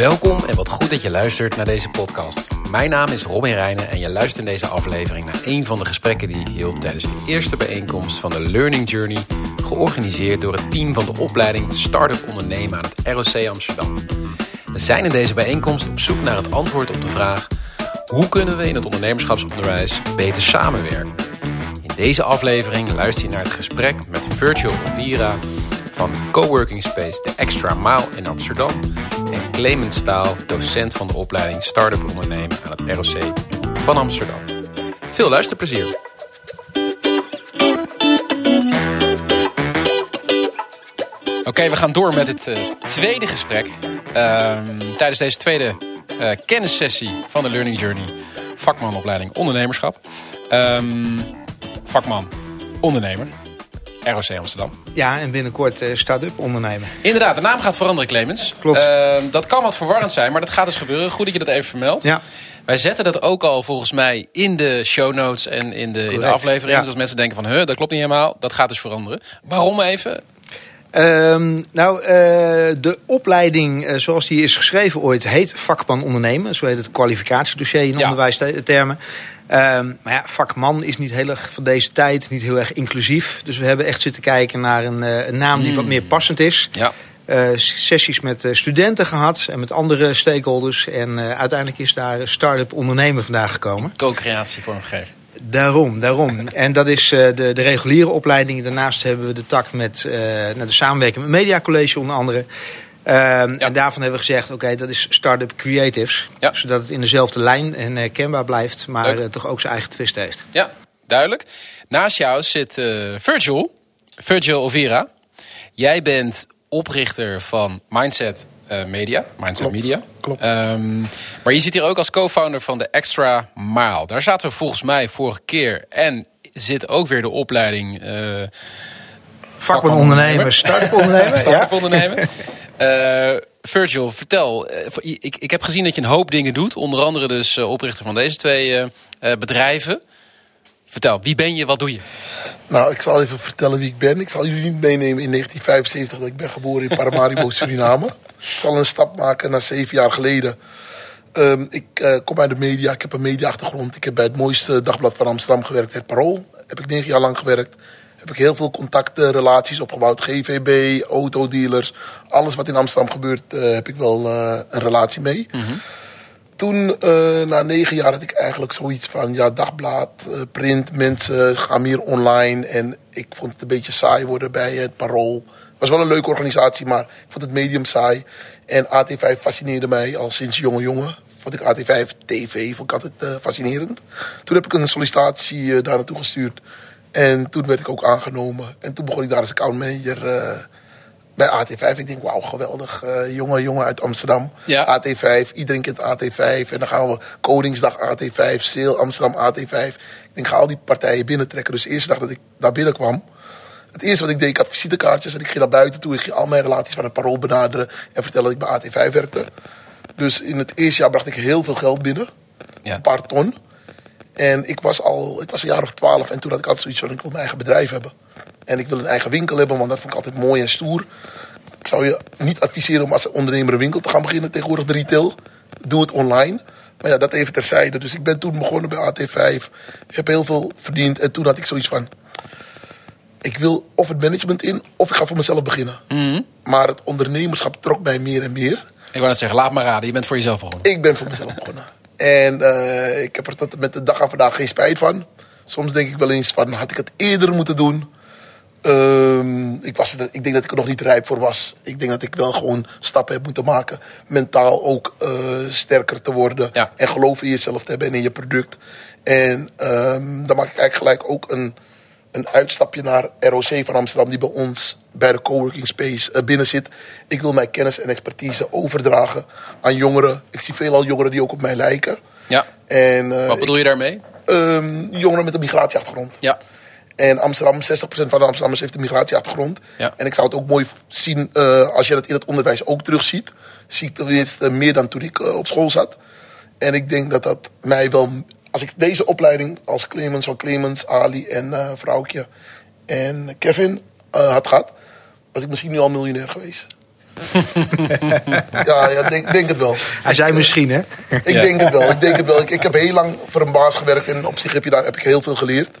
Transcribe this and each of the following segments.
Welkom en wat goed dat je luistert naar deze podcast. Mijn naam is Robin Reijnen en je luistert in deze aflevering naar een van de gesprekken die ik hield tijdens de eerste bijeenkomst van de Learning Journey, georganiseerd door het team van de opleiding Startup Ondernemen aan het ROC Amsterdam. We zijn in deze bijeenkomst op zoek naar het antwoord op de vraag: hoe kunnen we in het ondernemerschapsonderwijs beter samenwerken? In deze aflevering luister je naar het gesprek met Virtual Vira van Coworking Space De Extra Mile in Amsterdam en Clemens Staal, docent van de opleiding Startup Ondernemen aan het ROC van Amsterdam. Veel luisterplezier! Oké, we gaan door met het uh, tweede gesprek. Um, tijdens deze tweede uh, kennissessie van de Learning Journey vakmanopleiding ondernemerschap. Um, vakman, ondernemer. ROC Amsterdam. Ja, en binnenkort uh, start-up ondernemen. Inderdaad, de naam gaat veranderen, Clemens. Klopt. Uh, dat kan wat verwarrend zijn, maar dat gaat dus gebeuren. Goed dat je dat even vermeldt. Ja. Wij zetten dat ook al volgens mij in de show notes en in de, in de aflevering. Ja. Dus als mensen denken van, huh, dat klopt niet helemaal. Dat gaat dus veranderen. Waarom even? Um, nou, uh, de opleiding uh, zoals die is geschreven ooit heet vakman ondernemen. Zo heet het kwalificatiedossier in Ja. onderwijstermen. Um, maar ja, vakman is niet heel erg van deze tijd, niet heel erg inclusief. Dus we hebben echt zitten kijken naar een, uh, een naam die Mm. wat meer passend is. Ja. Uh, sessies met uh, studenten gehad en met andere stakeholders. En uh, uiteindelijk is daar start-up ondernemen vandaag gekomen. Co-creatie vormgeven. Daarom, daarom. En dat is uh, de, de reguliere opleiding. Daarnaast hebben we de tak met uh, de samenwerking met Media College onder andere. Ja. En daarvan hebben we gezegd, oké, okay, dat is Startup Creatives. Ja. Zodat het in dezelfde lijn en herkenbaar blijft, maar Leuk. toch ook zijn eigen twist heeft. Ja, duidelijk. Naast jou zit uh, Virgil, Virgil Overa. Jij bent oprichter van Mindset uh, Media, Mindset Klopt. Media. Klopt. Um, maar je zit hier ook als co-founder van de Extra Mile. Daar zaten we volgens mij vorige keer. En zit ook weer de opleiding... Vakman start-up ondernemer. Uh, Virgil, vertel. Uh, ik, ik heb gezien dat je een hoop dingen doet. Onder andere dus uh, oprichter van deze twee bedrijven. Vertel, wie ben je, wat doe je? Nou, ik zal even vertellen wie ik ben. Ik zal jullie niet meenemen in 1975 dat ik ben geboren in Paramaribo, Suriname. Ik zal een stap maken naar zeven jaar geleden. Um, ik uh, kom uit de media, ik heb een media-achtergrond. Ik heb bij het mooiste dagblad van Amsterdam gewerkt, het Parool. Heb ik negen jaar lang gewerkt. Heb ik heel veel contacten, relaties opgebouwd. GVB, autodealers, alles wat in Amsterdam gebeurt, uh, heb ik wel uh, een relatie mee. Mhm. Mm -hmm. Toen, uh, na negen jaar, had ik eigenlijk zoiets van... ja, dagblad, print, mensen gaan meer online. En ik vond het een beetje saai worden bij het Parool. Het was wel een leuke organisatie, maar ik vond het medium saai. En AT5 fascineerde mij al sinds jonge jongen. Vond ik AT5 TV, vond ik altijd uh, fascinerend. Toen heb ik een sollicitatie daar naartoe gestuurd. En toen werd ik ook aangenomen. En toen begon ik daar als accountmanager uh, bij AT5. Ik denk, wauw, geweldig. Uh, jongen, jongen uit Amsterdam. Ja. AT5, iedereen kent AT5. En dan gaan we Koningsdag AT5, Sale Amsterdam AT5. Ik denk, ga al die partijen binnentrekken. Dus de eerste dag dat ik daar binnenkwam... Het eerste wat ik deed, ik had visitekaartjes en ik ging naar buiten toe. Ik ging al mijn relaties van het parool benaderen en vertellen dat ik bij AT5 werkte. Dus in het eerste jaar bracht ik heel veel geld binnen. Ja. Een paar ton. En ik was al, ik was een jaar of twaalf en toen had ik altijd zoiets van, ik wil mijn eigen bedrijf hebben. En ik wil een eigen winkel hebben, want dat vond ik altijd mooi en stoer. Ik zou je niet adviseren om als ondernemer een winkel te gaan beginnen tegenwoordig de retail. Doe het online. Maar ja, dat even terzijde. Dus ik ben toen begonnen bij AT5. Ik heb heel veel verdiend. En toen had ik zoiets van... Ik wil of het management in, of ik ga voor mezelf beginnen. Mm -hmm. Maar het ondernemerschap trok mij meer en meer. Ik wou net zeggen, laat maar raden. Je bent voor jezelf begonnen. Ik ben voor mezelf begonnen. En uh, ik heb er tot met de dag aan vandaag geen spijt van. Soms denk ik wel eens van, had ik het eerder moeten doen? Um, ik, was er, ik denk dat ik er nog niet rijp voor was. Ik denk dat ik wel gewoon stappen heb moeten maken. Mentaal ook uh, sterker te worden. Ja. En geloof in jezelf te hebben en in je product. En um, dan maak ik eigenlijk gelijk ook een, een uitstapje naar ROC van Amsterdam... die bij ons bij de coworking space uh, binnen zit. Ik wil mijn kennis en expertise overdragen aan jongeren. Ik zie veelal jongeren die ook op mij lijken. Ja. En, uh, Wat bedoel je daarmee? Um, jongeren met een migratieachtergrond. Ja. En Amsterdam, 60% van de Amsterdammers heeft een migratieachtergrond. Ja. En ik zou het ook mooi zien uh, als je dat in het onderwijs ook terugziet. Zie ik tenminste uh, meer dan toen ik uh, op school zat. En ik denk dat dat mij wel... Als ik deze opleiding als Clemens van Clemens, Ali en uh, vrouwtje en Kevin uh, had gehad... was ik misschien nu al miljonair geweest. ja, ja denk, denk het wel. Hij zei misschien, hè? Ik Ja. denk het wel. Ik, denk het wel. Ik, ik heb heel lang voor een baas gewerkt en op zich heb, je daar, heb ik heel veel geleerd.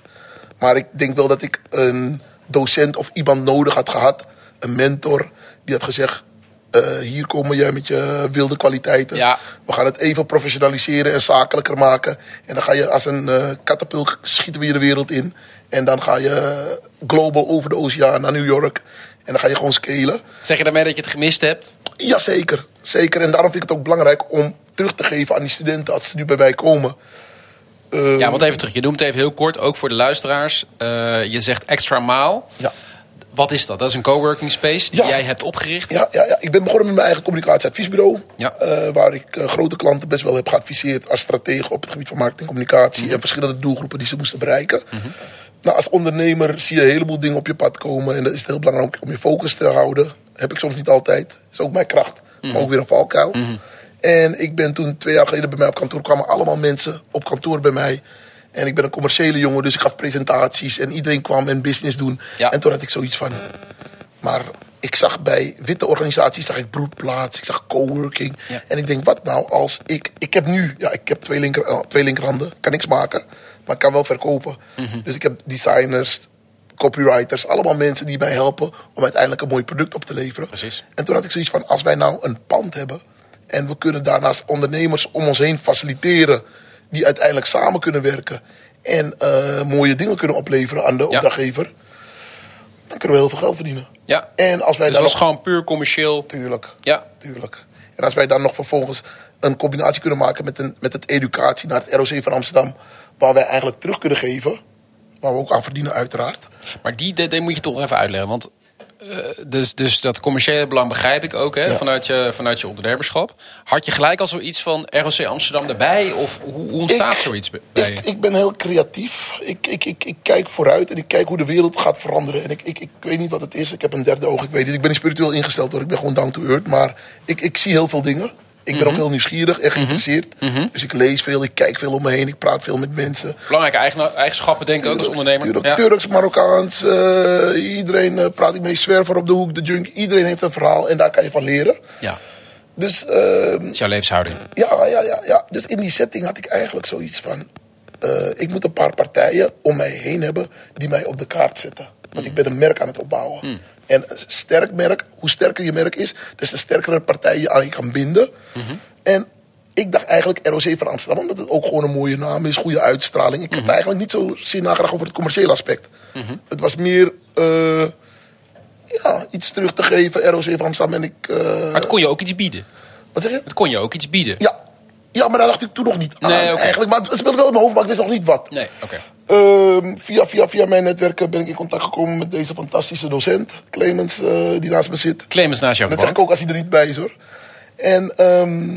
Maar ik denk wel dat ik een docent of iemand nodig had gehad, een mentor, die had gezegd: eh, Hier komen jij met je wilde kwaliteiten. Ja. We gaan het even professionaliseren en zakelijker maken. En dan ga je als een eh katapult schieten we je de wereld in. En dan ga je global over de oceaan naar New York. En dan ga je gewoon scalen. Zeg je daarmee dat je het gemist hebt? Jazeker, zeker. En daarom vind ik het ook belangrijk om terug te geven aan die studenten als ze nu bij mij komen. Eh, Ja, want even terug. Je noemt het even heel kort, ook voor de luisteraars. Eh, je zegt extra maal. Ja. Wat is dat? Dat is een coworking space die Ja. jij hebt opgericht. Ja, ja, ja, ik ben begonnen met mijn eigen communicatieadviesbureau. Ja. eh, waar ik eh, grote klanten best wel heb geadviseerd als stratege op het gebied van marketing, communicatie Mhm. en verschillende doelgroepen die ze moesten bereiken. Nou, als ondernemer zie je een heleboel dingen op je pad komen. En dat is het heel belangrijk om je focus te houden. Heb ik soms niet altijd. Dat is ook mijn kracht. Mhm. Maar ook weer een valkuil. En ik ben toen twee jaar geleden bij mij op kantoor. kwamen allemaal mensen op kantoor bij mij. En ik ben een commerciële jongen, dus ik gaf presentaties. En iedereen kwam en business doen. Ja. En toen had ik zoiets van... Maar ik zag bij witte organisaties, zag ik broedplaats, ik zag coworking. Ja. En ik denk, wat nou als ik... Ik heb nu, ja, ik heb twee, linker, eh, twee linkerhanden, kan niks maken. Maar ik kan wel verkopen. Mhm. Dus ik heb designers, copywriters, allemaal mensen die mij helpen... om uiteindelijk een mooi product op te leveren. Precies. En toen had ik zoiets van, als wij nou een pand hebben... en we kunnen daarnaast ondernemers om ons heen faciliteren... die uiteindelijk samen kunnen werken... en eh, mooie dingen kunnen opleveren aan de opdrachtgever... dan kunnen we heel veel geld verdienen. Ja. En als wij Dus dat nog... gewoon puur commercieel. Tuurlijk, Ja. tuurlijk. En als wij dan nog vervolgens een combinatie kunnen maken... met, een, met het educatie naar het ROC van Amsterdam... waar wij eigenlijk terug kunnen geven... waar we ook aan verdienen uiteraard... Maar die, die, die moet je toch even uitleggen. Want dus, dus dat commerciële belang begrijp ik ook hè, Ja. vanuit, je, vanuit je ondernemerschap. Had je gelijk al zoiets van ROC Amsterdam erbij? Of hoe, hoe ontstaat Ik- zoiets bij? Ik, ik ben heel creatief. Ik, ik, ik, ik kijk vooruit en ik kijk hoe de wereld gaat veranderen. En ik, ik, ik weet niet wat het is. Ik heb een derde oog. Ik weet het. Ik ben niet spiritueel ingesteld hoor. Ik ben gewoon down to earth. Maar ik, ik zie heel veel dingen. Ik ben ook heel nieuwsgierig en geïnteresseerd. Dus ik lees veel, ik kijk veel om me heen. Ik praat veel met mensen. Belangrijke eigen, eigenschappen denk ik ook als ondernemer. Tuurlijk, Ja. Turks, Marokkaans. eh, iedereen eh, praat ik mee. Zwerver op de hoek, de junk. Iedereen heeft een verhaal en daar kan je van leren. ja, Dus ehm, is jouw levenshouding. ja, ja, ja, ja. Dus in die setting had ik eigenlijk zoiets van... eh, ik moet een paar partijen om mij heen hebben die mij op de kaart zetten. Want ik ben een merk aan het opbouwen. En een sterk merk, hoe sterker je merk is... des te sterkere partijen je aan je kan binden. En ik dacht eigenlijk ROC van Amsterdam... omdat het ook gewoon een mooie naam is, goede uitstraling. Ik heb eigenlijk niet zo zeer nagedacht over het commerciële aspect. Het was meer... eh, ja, iets terug te geven, ROC van Amsterdam. En ik... eh, Maar het kon je ook iets bieden. wat zeg je? Het kon je ook iets bieden. Ja. Ja, maar daar dacht ik toen nog niet aan Nee, eigenlijk. Maar het speelde wel in mijn hoofd, maar ik wist nog niet wat. Nee, oké. Ehm, via, via, via mijn netwerken ben ik in contact gekomen met deze fantastische docent, Clemens, eh, die naast me zit. Clemens naast jou Dat zeg ik ook als hij er niet bij is hoor. En ehm,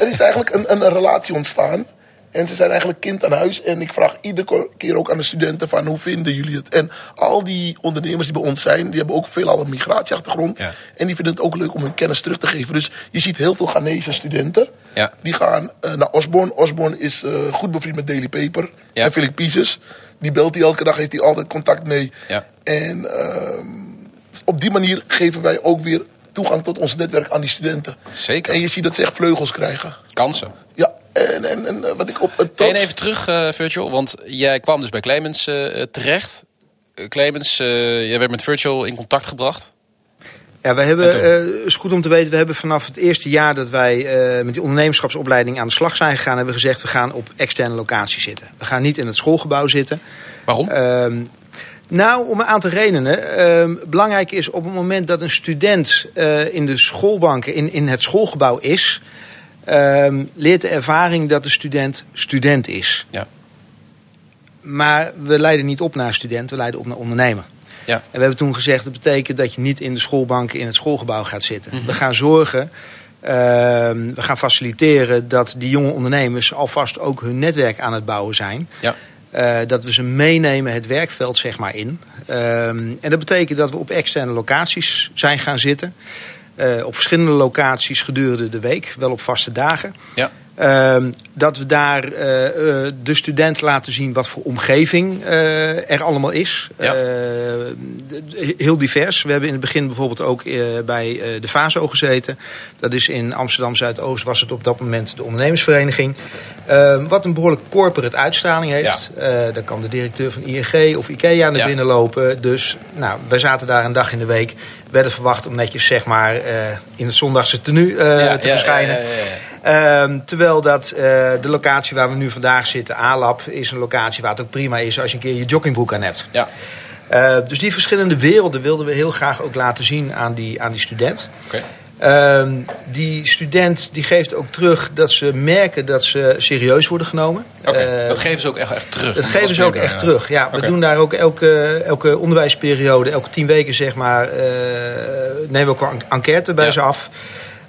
er is eigenlijk een, een, een relatie ontstaan. En ze zijn eigenlijk kind aan huis. En ik vraag iedere keer ook aan de studenten van hoe vinden jullie het? En al die ondernemers die bij ons zijn, die hebben ook veelal een migratieachtergrond. Ja. En die vinden het ook leuk om hun kennis terug te geven. Dus je ziet heel veel Ghanese studenten. Ja. Die gaan eh, naar Osborne. Osborne is eh, goed bevriend met Daily Paper. Ja. En Philip Pieces. Die belt hij elke dag, heeft hij altijd contact mee. Ja. En ehm, op die manier geven wij ook weer toegang tot ons netwerk aan die studenten. Zeker. En je ziet dat ze echt vleugels krijgen. Kansen. Ja, en, en, en eh, wat ik op het En even terug, eh, Virtual, want jij kwam dus bij Clemens eh, terecht. Clemens, eh, jij werd met Virtual in contact gebracht. Ja, we En hebben, eh is goed om te weten, we hebben vanaf het eerste jaar dat wij eh, met die ondernemerschapsopleiding aan de slag zijn gegaan, hebben we gezegd, we gaan op externe locatie zitten. We gaan niet in het schoolgebouw zitten. Waarom? Ehm, nou, om een aantal redenen. Ehm, belangrijk is op het moment dat een student eh, in de schoolbanken, in, in het schoolgebouw is, ehm, leert de ervaring dat de student student is. ja. Maar we leiden niet op naar student, we leiden op naar ondernemer. Ja. En we hebben toen gezegd, dat betekent dat je niet in de schoolbanken in het schoolgebouw gaat zitten. We gaan zorgen, ehm, we gaan faciliteren dat die jonge ondernemers alvast ook hun netwerk aan het bouwen zijn. Ja. Eh, dat we ze meenemen het werkveld zeg maar in. Ehm, en dat betekent dat we op externe locaties zijn gaan zitten. Eh, op verschillende locaties gedurende de week, wel op vaste dagen. Ja. Ehm, dat we daar eh, eh, de student laten zien wat voor omgeving eh, er allemaal is. Ja. heel divers. We hebben in het begin bijvoorbeeld ook bij de VASO gezeten. Dat is in Amsterdam Zuidoost, was het op dat moment de ondernemersvereniging. Ehm, wat een behoorlijk corporate uitstraling heeft. Ja. daar kan de directeur van ING of IKEA naar binnen lopen. Dus nou, wij zaten daar een dag in de week. Werden verwacht om netjes zeg maar, in het zondagse tenue te verschijnen. Ehm, terwijl dat uh, de locatie waar we nu vandaag zitten, ALAB, is een locatie waar het ook prima is als je een keer je joggingbroek aan hebt. Ja. Uh, dus die verschillende werelden wilden we heel graag ook laten zien aan die, aan die student. Okay. Uh, die student die geeft ook terug dat ze merken dat ze serieus worden genomen. Okay. dat geven ze ook echt, echt terug? Dat geven ze ook echt terug, ja. We doen daar ook elke, elke onderwijsperiode, elke tien weken zeg maar, nemen we ook een enquête bij ze af.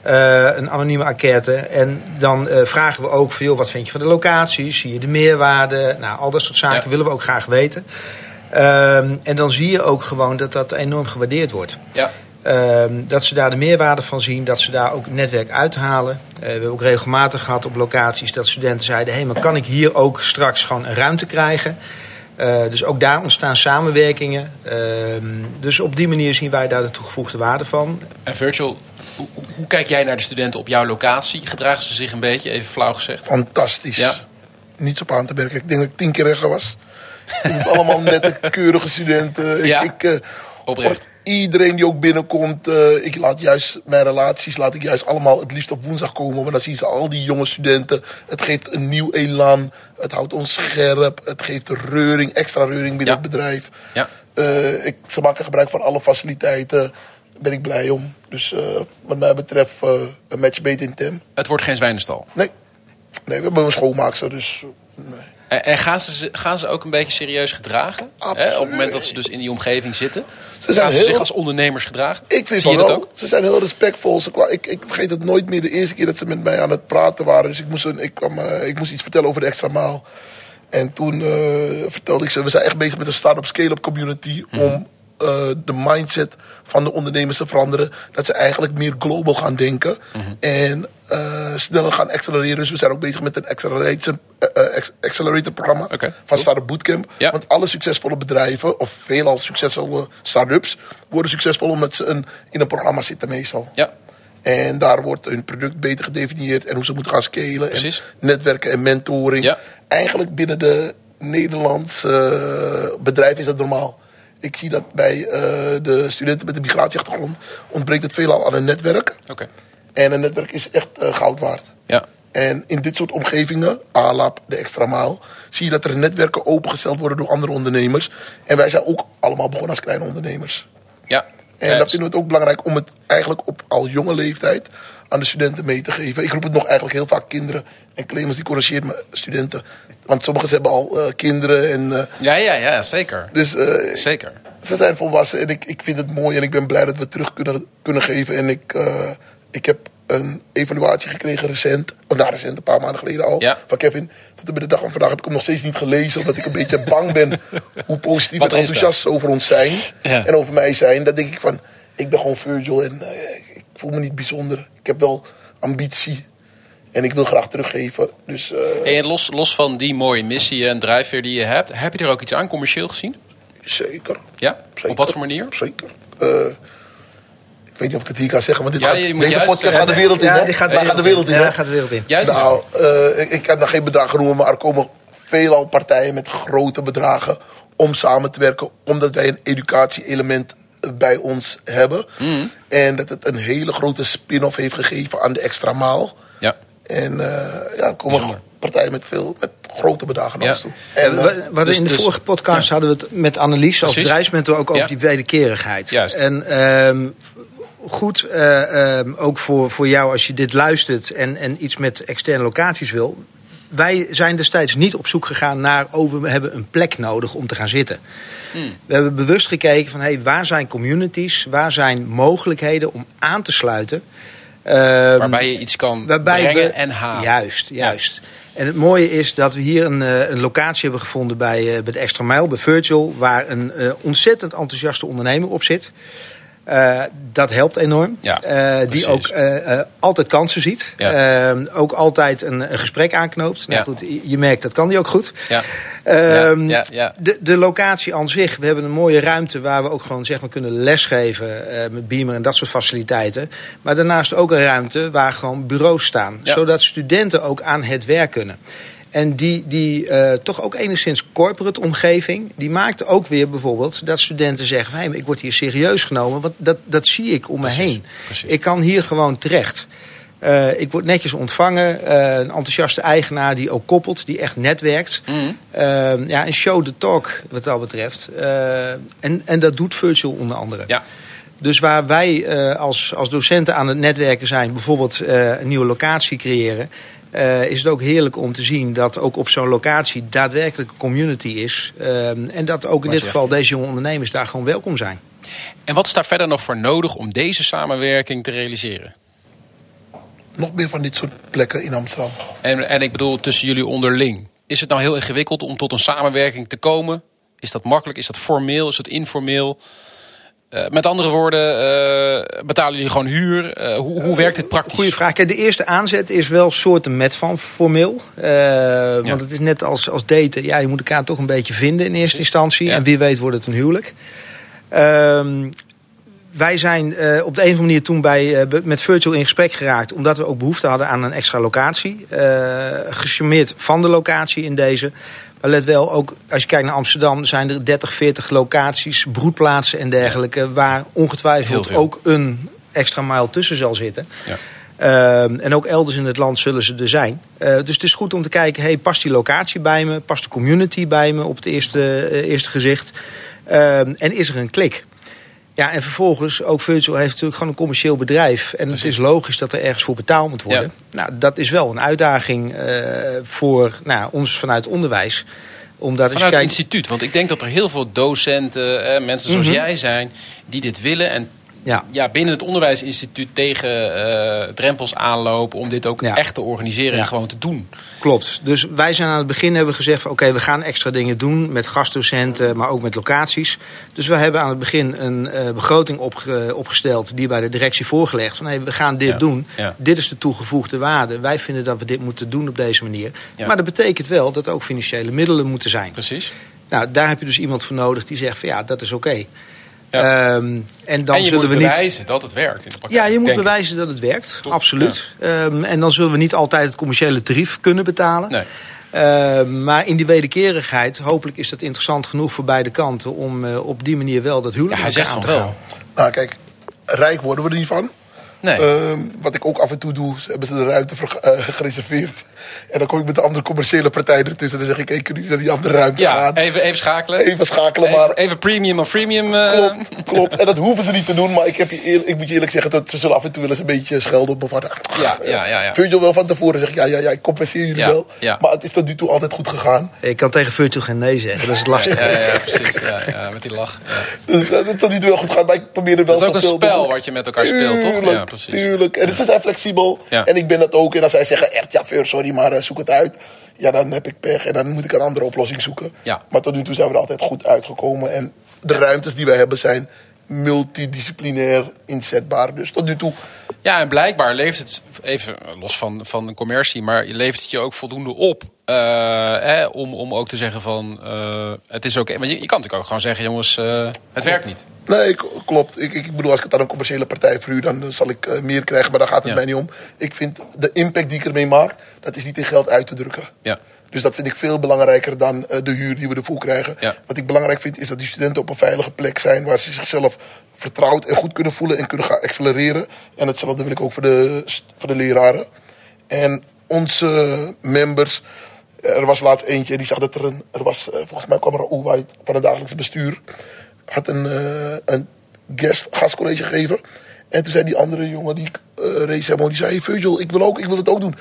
Uh, een anonieme enquête. En dan uh, vragen we ook veel, wat vind je van de locatie? Zie je de meerwaarde? Nou, al dat soort zaken ja. willen we ook graag weten. Uh, en dan zie je ook gewoon dat dat enorm gewaardeerd wordt. Ja. Ehm, dat ze daar de meerwaarde van zien, dat ze daar ook het netwerk uithalen. Uh, we hebben ook regelmatig gehad op locaties dat studenten zeiden: hé, hey, maar kan ik hier ook straks gewoon een ruimte krijgen? Uh, dus ook daar ontstaan samenwerkingen. Uh, dus op die manier zien wij daar de toegevoegde waarde van. En virtual hoe, hoe, kijk jij naar de studenten op jouw locatie? Gedragen ze zich een beetje, even flauw gezegd? Fantastisch. Ja. Niets op aan te merken. Ik denk dat ik tien keer rechter was. Het allemaal nette, keurige studenten. Ja, ik, ik, uh, oprecht. Iedereen die ook binnenkomt, uh, ik laat juist mijn relaties laat ik juist allemaal het liefst op woensdag komen. Want dan zien ze al die jonge studenten. Het geeft een nieuw elan. Het houdt ons scherp. Het geeft reuring, extra reuring binnen ja. het bedrijf. Ja. Uh, ik, ze maken gebruik van alle faciliteiten ben ik blij om. Dus uh, wat mij betreft uh, een match beter in Tim. Het wordt geen zwijnenstal? Nee. Nee, we hebben een schoonmaakster, dus... Nee. En, en gaan, ze, gaan ze ook een beetje serieus gedragen? Hè, op het moment dat ze dus in die omgeving zitten? Ze zijn gaan ze zich als ondernemers gedragen? Ik vind Zie je wel. dat ook? Ze zijn heel respectvol. Ze, ik, ik vergeet het nooit meer de eerste keer dat ze met mij aan het praten waren. Dus ik moest, een, ik, kwam, uh, ik moest iets vertellen over de extra maal. En toen vertelde ik ze, we zijn echt bezig met een start-up scale-up community... -hmm. om uh, de mindset van de ondernemers te veranderen. Dat ze eigenlijk meer global gaan denken. Mhm. Mm -hmm. En uh, sneller gaan accelereren. Dus we zijn ook bezig met een accelerator, uh, accelerator programma okay, van Startup Bootcamp. Ja. Want alle succesvolle bedrijven, of veelal succesvolle start-ups, worden succesvol omdat ze een, in een programma zitten meestal. Ja. En daar wordt hun product beter gedefinieerd en hoe ze moeten gaan scalen. Precies. En netwerken en mentoring. Ja. Eigenlijk binnen de Nederlandse bedrijven is dat normaal. Ik zie dat bij uh, de studenten met een migratieachtergrond ontbreekt het veelal aan een netwerk. Okay. En een netwerk is echt uh, goud waard. Ja. En in dit soort omgevingen, ALAP, de extra maal, zie je dat er netwerken opengesteld worden door andere ondernemers. En wij zijn ook allemaal begonnen als kleine ondernemers. Ja. En ja, dat vinden we het ook belangrijk om het eigenlijk op al jonge leeftijd aan de studenten mee te geven. Ik roep het nog eigenlijk heel vaak kinderen. En Clemens die corrigeert me studenten. Want sommigen hebben al uh, kinderen. En, uh, ja, ja, ja, zeker. Dus, uh, zeker. Ze zijn volwassen en ik, ik vind het mooi en ik ben blij dat we het terug kunnen, kunnen geven. En ik, ik heb een evaluatie gekregen recent, of nou recent, een paar maanden geleden al, ja. van Kevin. Tot de dag van vandaag heb ik hem nog steeds niet gelezen, omdat ik een beetje bang ben hoe positief en enthousiast ze over ons zijn ja. en over mij zijn. Dan denk ik van, ik ben gewoon Virgil en ik voel me niet bijzonder. Ik heb wel ambitie. En ik wil graag teruggeven. Dus, uh... hey, en los, los van die mooie missie en drijfveer die je hebt, heb je er ook iets aan commercieel gezien? Zeker. Ja? Zeker. Op wat voor manier? Zeker. Uh, ik weet niet of ik het hier kan zeggen, want dit ja, gaat, deze juist, podcast gaat de wereld in. Ja, hè? die gaat, ja, gaat de wereld in. Ja, hè? gaat de wereld in. Juist. Nou, uh, ik, ik kan nog geen bedragen noemen, maar er komen veelal partijen met grote bedragen om samen te werken, omdat wij een educatie-element bij ons hebben. Mm. En dat het een hele grote spin-off heeft gegeven aan de extra maal. Ja. En uh, ja, er komen Bijzonder. partijen met veel met grote bedragen naar Ja. ons toe. En, uh, we, we dus- in de dus- vorige podcast ja. hadden we het met Annelies als bedrijfsmentor ook over Ja. die wederkerigheid. Juist. En ehm, goed, eh, ehm, ook voor, voor jou als je dit luistert en, en iets met externe locaties wil. Wij zijn destijds niet op zoek gegaan naar, oh, we hebben een plek nodig om te gaan zitten. Hmm. We hebben bewust gekeken van, hey, waar zijn communities, waar zijn mogelijkheden om aan te sluiten. Ehm, Waarbij je iets kan waarbij brengen we, en halen. Juist, juist. En het mooie is dat we hier een, eh, een locatie hebben gevonden bij, eh, bij de Extra Mijl, bij Virgil, waar een eh, ontzettend enthousiaste ondernemer op zit. Uh, dat helpt enorm. Ja, uh, die ook uh, altijd kansen ziet. Ja. Ehm, ook altijd een, een, gesprek aanknoopt. Nou, Ja. goed, je- merkt, dat kan die ook goed. Ja. Ehm. De, de locatie aan zich. We hebben een mooie ruimte waar we ook gewoon zeg maar, kunnen lesgeven. eh, met beamer en dat soort faciliteiten. Maar daarnaast ook een ruimte waar gewoon bureaus staan. Zodat studenten ook aan het werk kunnen. En die, die eh, toch ook enigszins corporate omgeving, die maakt ook weer bijvoorbeeld dat studenten zeggen: hey, ik word hier serieus genomen, want dat, dat zie ik om me heen. precies. Ik kan hier gewoon terecht. Eh, ik word netjes ontvangen, eh, een enthousiaste eigenaar die ook koppelt, die echt netwerkt. Mhm. Eh, ja, en show the talk wat dat betreft. En, en dat doet Virtual onder andere. Ja. Dus waar wij als, als docenten aan het netwerken zijn, bijvoorbeeld een nieuwe locatie creëren, eh, is het ook heerlijk om te zien dat ook op zo'n locatie daadwerkelijk een community is. Eh, en dat ook in dit geval deze jonge ondernemers daar gewoon welkom zijn. En wat is daar verder nog voor nodig om deze samenwerking te realiseren? Nog meer van dit soort plekken in Amsterdam. En, en ik bedoel tussen jullie onderling. Is het nou heel ingewikkeld om tot een samenwerking te komen? Is dat makkelijk? Is dat formeel? Is dat informeel? Eh, met andere woorden, eh, betalen jullie gewoon huur? Eh, hoe, hoe werkt dit praktisch? Goeie vraag. Kijk, de eerste aanzet is wel soorten met van formeel. Want het is net als, als daten. Ja, je moet elkaar toch een beetje vinden in eerste instantie. Ja. En wie weet wordt het een huwelijk. Ehm, wij zijn op de een of andere manier toen bij, met Virtual in gesprek geraakt. Omdat we ook behoefte hadden aan een extra locatie. Gecharmeerd van de locatie in deze. Maar let wel, ook als je kijkt naar Amsterdam... zijn er 30, 40 locaties, broedplaatsen en dergelijke... waar ongetwijfeld ook een extra mile tussen zal zitten. Ja. Ehm, en ook elders in het land zullen ze er zijn. Eh, dus het is goed om te kijken, hey, past die locatie bij me? Past de community bij me op het eerste, eh, eerste gezicht? Ehm, en is er een klik? Ja, en vervolgens, ook Virtual heeft natuurlijk gewoon een commercieel bedrijf. En het is logisch dat er ergens voor betaald moet worden. Nou, dat is wel een uitdaging eh, voor nou, ons vanuit onderwijs. Omdat Vanuit het instituut. Want ik denk dat er heel veel docenten, eh, mensen zoals Mhm. jij zijn, die dit willen. En Ja. ja, binnen het onderwijsinstituut tegen eh, drempels aanlopen om dit ook Ja. echt te organiseren Ja. en gewoon te doen. Klopt. Dus wij zijn aan het begin hebben gezegd: oké, we gaan extra dingen doen met gastdocenten, maar ook met locaties. Dus we hebben aan het begin een eh, begroting opge- opgesteld, die bij de directie voorgelegd. Van hey, we gaan dit doen. Dit is de toegevoegde waarde. Wij vinden dat we dit moeten doen op deze manier. Maar dat betekent wel dat er ook financiële middelen moeten zijn. Precies. Nou, daar heb je dus iemand voor nodig die zegt: van ja, dat is oké. Ja. Ehm, en dan en je zullen moet we niet. bewijzen dat het werkt in de praktijk. Ja, je moet ik. bewijzen dat het werkt. Absoluut. Ehm, en dan zullen we niet altijd het commerciële tarief kunnen betalen. Nee. Ehm, maar in die wederkerigheid, hopelijk is dat interessant genoeg voor beide kanten om eh, op die manier wel dat Ja, huwelijk hij met zegt aan te wel. gaan. Nou, kijk, rijk worden we er niet van. Nee. Ehm, wat ik ook af en toe doe, is hebben ze de ruimte eh, gereserveerd. En dan kom ik met de andere commerciële partijen ertussen. En dan zeg ik, hey, kunnen jullie naar die andere ruimte ja, gaan? even, even schakelen. Even schakelen, Even, maar... even premium of freemium. eh, Klopt, klopt. En dat hoeven ze niet te doen. Maar ik, heb je ik moet je eerlijk zeggen, dat ze zullen af en toe wel eens een beetje schelden op me. Van, Ja, ja, ja, ja. Virgil wel van tevoren zegt, ja, ja, ja, ik compenseer jullie Ja, wel. ja. Maar het is tot nu toe altijd goed gegaan. Ik kan tegen Virtual geen nee zeggen, dat is het lastige. Ja, ja, ja, precies. Ja, ja, met die lach. Ja. Dus dat is tot nu toe wel goed gegaan. Maar ik probeer er wel Dat is ook een spel wat je met elkaar speelt, toch? Tuurlijk, Ja, precies. Tuurlijk. En ze zijn flexibel. En ik ben dat ook. En als zij zeggen echt, ja, Vir, sorry, maar eh, zoek het uit. Ja, dan heb ik pech. En dan moet ik een andere oplossing zoeken. Ja. Maar tot nu toe zijn we er altijd goed uitgekomen. En de ruimtes die wij hebben zijn multidisciplinair inzetbaar. Dus tot nu toe Ja, en blijkbaar levert het, even los van, van de commercie, maar je levert het je ook voldoende op. eh, om, om ook te zeggen van, eh, het is oké. Maar je, je kan natuurlijk ook gewoon zeggen, jongens, eh, het werkt niet. Nee, klopt. Ik, ik bedoel, als ik het aan een commerciële partij verhuur, dan eh, zal ik meer krijgen. Maar daar gaat het Ja. mij niet om. Ik vind de impact die ik ermee maak, dat is niet in geld uit te drukken. Ja. Dus dat vind ik veel belangrijker dan de huur die we ervoor krijgen. Ja. Wat ik belangrijk vind, is dat die studenten op een veilige plek zijn... waar ze zichzelf vertrouwd en goed kunnen voelen en kunnen gaan accelereren. En hetzelfde wil ik ook voor de, voor de leraren. En onze members... Er was laatst eentje die zag dat er een... Er was, eh, volgens mij kwam er een White van het dagelijks bestuur. Had een, eh, een guest gastcollege gegeven. En toen zei die andere jongen die eh race die zei... Hey, Virgil, ik wil, ook, ik wil het ook doen.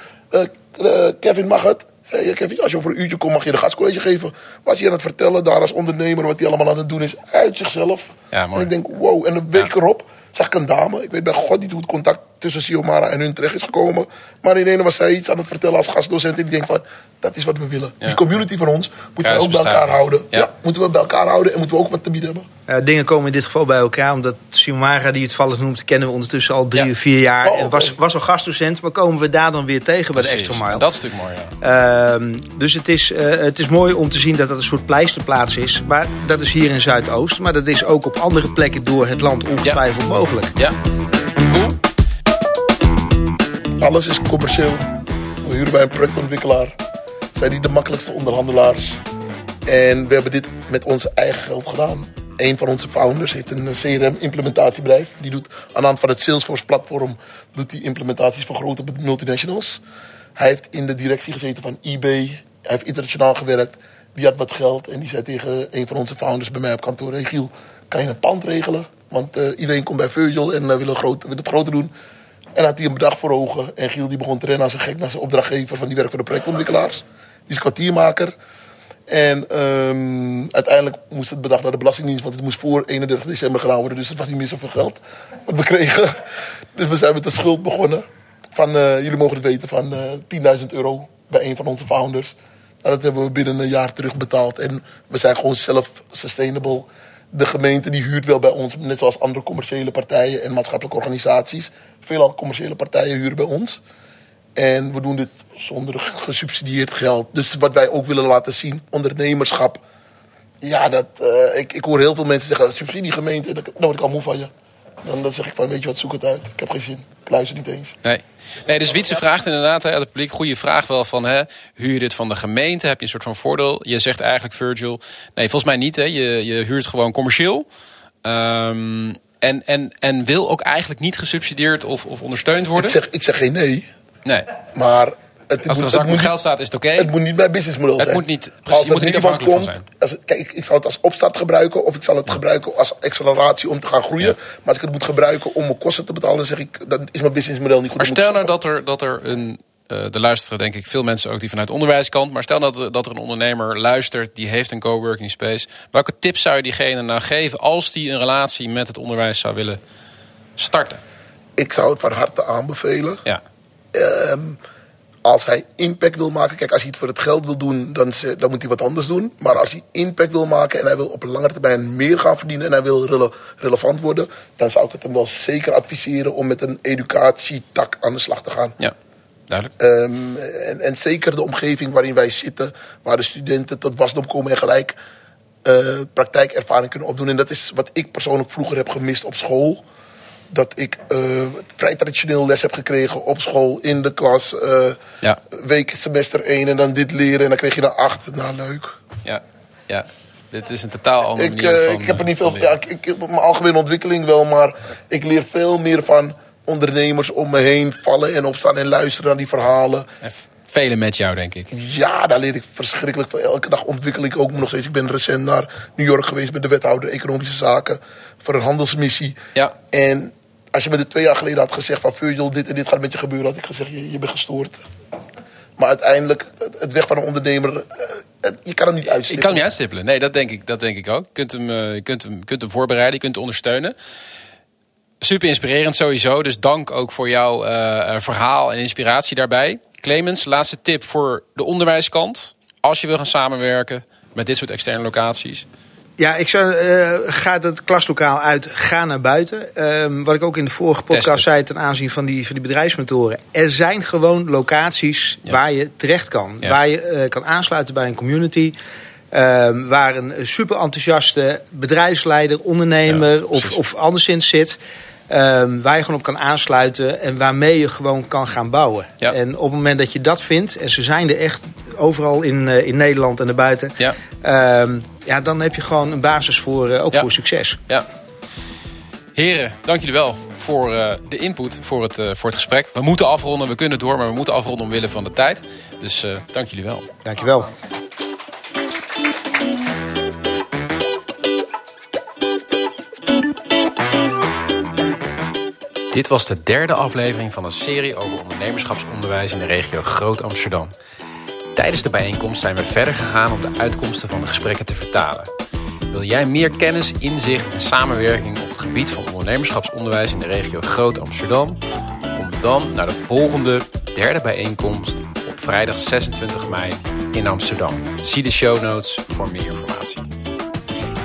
Kevin, mag het? Zei je, Kevin, als je over een uurtje komt, mag je de gastcollege geven. Was hij aan het vertellen, daar als ondernemer, wat hij allemaal aan het doen is. Uit zichzelf. Ja. En ik denk, wow. En een week erop zag ik een dame. Ik weet bij god niet hoe het contact tussen Siomara en hun terecht is gekomen. Maar in ene was zij iets aan het vertellen als gastdocent. En ik denk van, dat is wat we willen. Die community van ons moeten we ook bij elkaar houden. Ja. moeten we bij elkaar houden en moeten we ook wat te bieden hebben. Uh, dingen komen in dit geval bij elkaar. Omdat Siomara, die het vallen noemt, kennen we ondertussen al drie, of vier jaar. Oh, en was, was al gastdocent. Maar komen we daar dan weer tegen bij de extra mile. Dat is natuurlijk mooi, ja. Uh, dus het is, uh, het is mooi om te zien dat dat een soort pleisterplaats is. Maar dat is hier in Zuidoost. Maar dat is ook op andere plekken door het land ongetwijfeld mogelijk. Ja. Alles is commercieel. We huren bij een projectontwikkelaar. Zijn die de makkelijkste onderhandelaars. En we hebben dit met ons eigen geld gedaan. Een van onze founders heeft een CRM-implementatiebedrijf. Die doet aan de hand van het Salesforce-platform doet die implementaties voor grote multinationals. Hij heeft in de directie gezeten van eBay. Hij heeft internationaal gewerkt. Die had wat geld en die zei tegen een van onze founders bij mij op kantoor: Hey Giel, kan je een pand regelen? Want uh, iedereen komt bij Virgil en uh, wil, groot, wil het groter doen. En had hij een bedrag voor ogen. En Giel die begon te rennen als een gek naar zijn opdrachtgever van die werk voor de projectontwikkelaars. Die is kwartiermaker. En um, uiteindelijk moest het bedrag naar de Belastingdienst, want het moest voor 31 december gedaan worden. Dus het was niet meer zoveel geld wat we kregen. Dus we zijn met de schuld begonnen. Van, uh, jullie mogen het weten, van uh, 10.000 euro bij een van onze founders. Nou, dat hebben we binnen een jaar terugbetaald. En we zijn gewoon self-sustainable. De gemeente die huurt wel bij ons, net zoals andere commerciële partijen en maatschappelijke organisaties. Veelal commerciële partijen huren bij ons. En we doen dit zonder gesubsidieerd geld. Dus wat wij ook willen laten zien, ondernemerschap. Ja, dat, uh, ik, ik hoor heel veel mensen zeggen, subsidiegemeente, daar word ik al moe van je. Dan, dan zeg ik van, weet je wat, zoek het uit. Ik heb geen zin. Luister niet eens. Nee, nee dus Wietse vraagt inderdaad hè, het publiek, goede vraag wel van, hè, huur je dit van de gemeente? Heb je een soort van voordeel? Je zegt eigenlijk, Virgil, nee, volgens mij niet. Hè. Je, je huurt gewoon commercieel. Um, en, en, en wil ook eigenlijk niet gesubsidieerd of, of ondersteund worden? Ik zeg, ik zeg geen nee. Nee. Maar het, als er een zak geld staat, is het oké. Het moet niet bij businessmodel zijn. Het moet niet, als er moet niet iemand komt, als, kijk, ik, zal het als opstart gebruiken of ik zal het gebruiken als acceleratie om te gaan groeien. Maar als ik het moet gebruiken om mijn kosten te betalen, dan zeg ik, dan is mijn businessmodel niet goed. Maar stel nou dat er, dat er een uh, er luisteren denk ik veel mensen ook die vanuit onderwijskant. Maar stel dat, dat er een ondernemer luistert die heeft een coworking space. Welke tips zou je diegene nou geven als die een relatie met het onderwijs zou willen starten? Ik zou het van harte aanbevelen. Ja. Um, als hij impact wil maken, kijk, als hij het voor het geld wil doen, dan, dan moet hij wat anders doen. Maar als hij impact wil maken en hij wil op langere termijn meer gaan verdienen en hij wil rele relevant worden, dan zou ik het hem wel zeker adviseren om met een educatietak aan de slag te gaan. Ja. Duidelijk. Um, en, en, zeker de omgeving waarin wij zitten, waar de studenten tot wasdom komen en gelijk uh, praktijkervaring kunnen opdoen. En dat is wat ik persoonlijk vroeger heb gemist op school dat ik uh, vrij traditioneel les heb gekregen op school, in de klas. Uh, ja. Week semester 1 en dan dit leren en dan kreeg je dan 8. Nou, leuk. Ja, ja. Dit is een totaal andere ik, manier uh, Ik heb er niet veel... Ja, ik, ik heb mijn algemene ontwikkeling wel, maar ik leer veel meer van ondernemers om me heen vallen en opstaan en luisteren naar die verhalen. En velen met jou, denk ik. Ja, daar leer ik verschrikkelijk veel. Elke dag ontwikkel ik ook nog steeds. Ik ben recent naar New York geweest met de wethouder Economische Zaken voor een handelsmissie. Ja. En als je me dit twee jaar geleden had gezegd van Virgil, dit en dit gaat met je gebeuren, had ik gezegd, je, je bent gestoord. Maar uiteindelijk, het weg van een ondernemer, eh, je kan hem niet uitstippelen. Ik kan hem niet uitstippelen. Nee, dat denk ik, dat denk ik ook. Je kunt hem, eh, je kunt hem, kunt hem voorbereiden, je kunt hem ondersteunen. Super inspirerend sowieso. Dus dank ook voor jouw uh, verhaal en inspiratie daarbij. Clemens, laatste tip voor de onderwijskant. Als je wil gaan samenwerken met dit soort externe locaties. Ja, ik zou, uh, ga het klaslokaal uit, ga naar buiten. Um, wat ik ook in de vorige podcast zei ten aanzien van die, van die bedrijfsmentoren. Er zijn gewoon locaties waar je terecht kan. Waar je uh, kan aansluiten bij een community. Um, waar een super enthousiaste bedrijfsleider, ondernemer ja, of, of anderszins zit. Um, waar je gewoon op kan aansluiten en waarmee je gewoon kan gaan bouwen. Ja. En op het moment dat je dat vindt, en ze zijn er echt overal in, uh, in Nederland en daarbuiten, ja. Um, ja, dan heb je gewoon een basis voor, uh, ook ja. voor succes. Ja. Heren, dank jullie wel voor uh, de input, voor het, voor het gesprek. We moeten afronden, we kunnen door, maar we moeten afronden omwille van de tijd. Dus dank jullie wel. Dank je wel. Dit was de derde aflevering van een serie over ondernemerschapsonderwijs in de regio Groot Amsterdam. Tijdens de bijeenkomst zijn we verder gegaan om de uitkomsten van de gesprekken te vertalen. Wil jij meer kennis, inzicht en samenwerking op het gebied van ondernemerschapsonderwijs in de regio Groot Amsterdam? dan naar de volgende derde bijeenkomst op vrijdag 26 mei in Amsterdam. Zie de show notes voor meer informatie.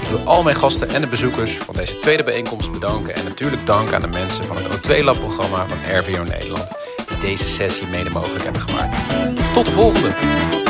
Ik wil al mijn gasten en de bezoekers van deze tweede bijeenkomst bedanken. En natuurlijk dank aan de mensen van het O2-lab-programma van RVO Nederland. Deze sessie mede mogelijk hebben gemaakt. Tot de volgende!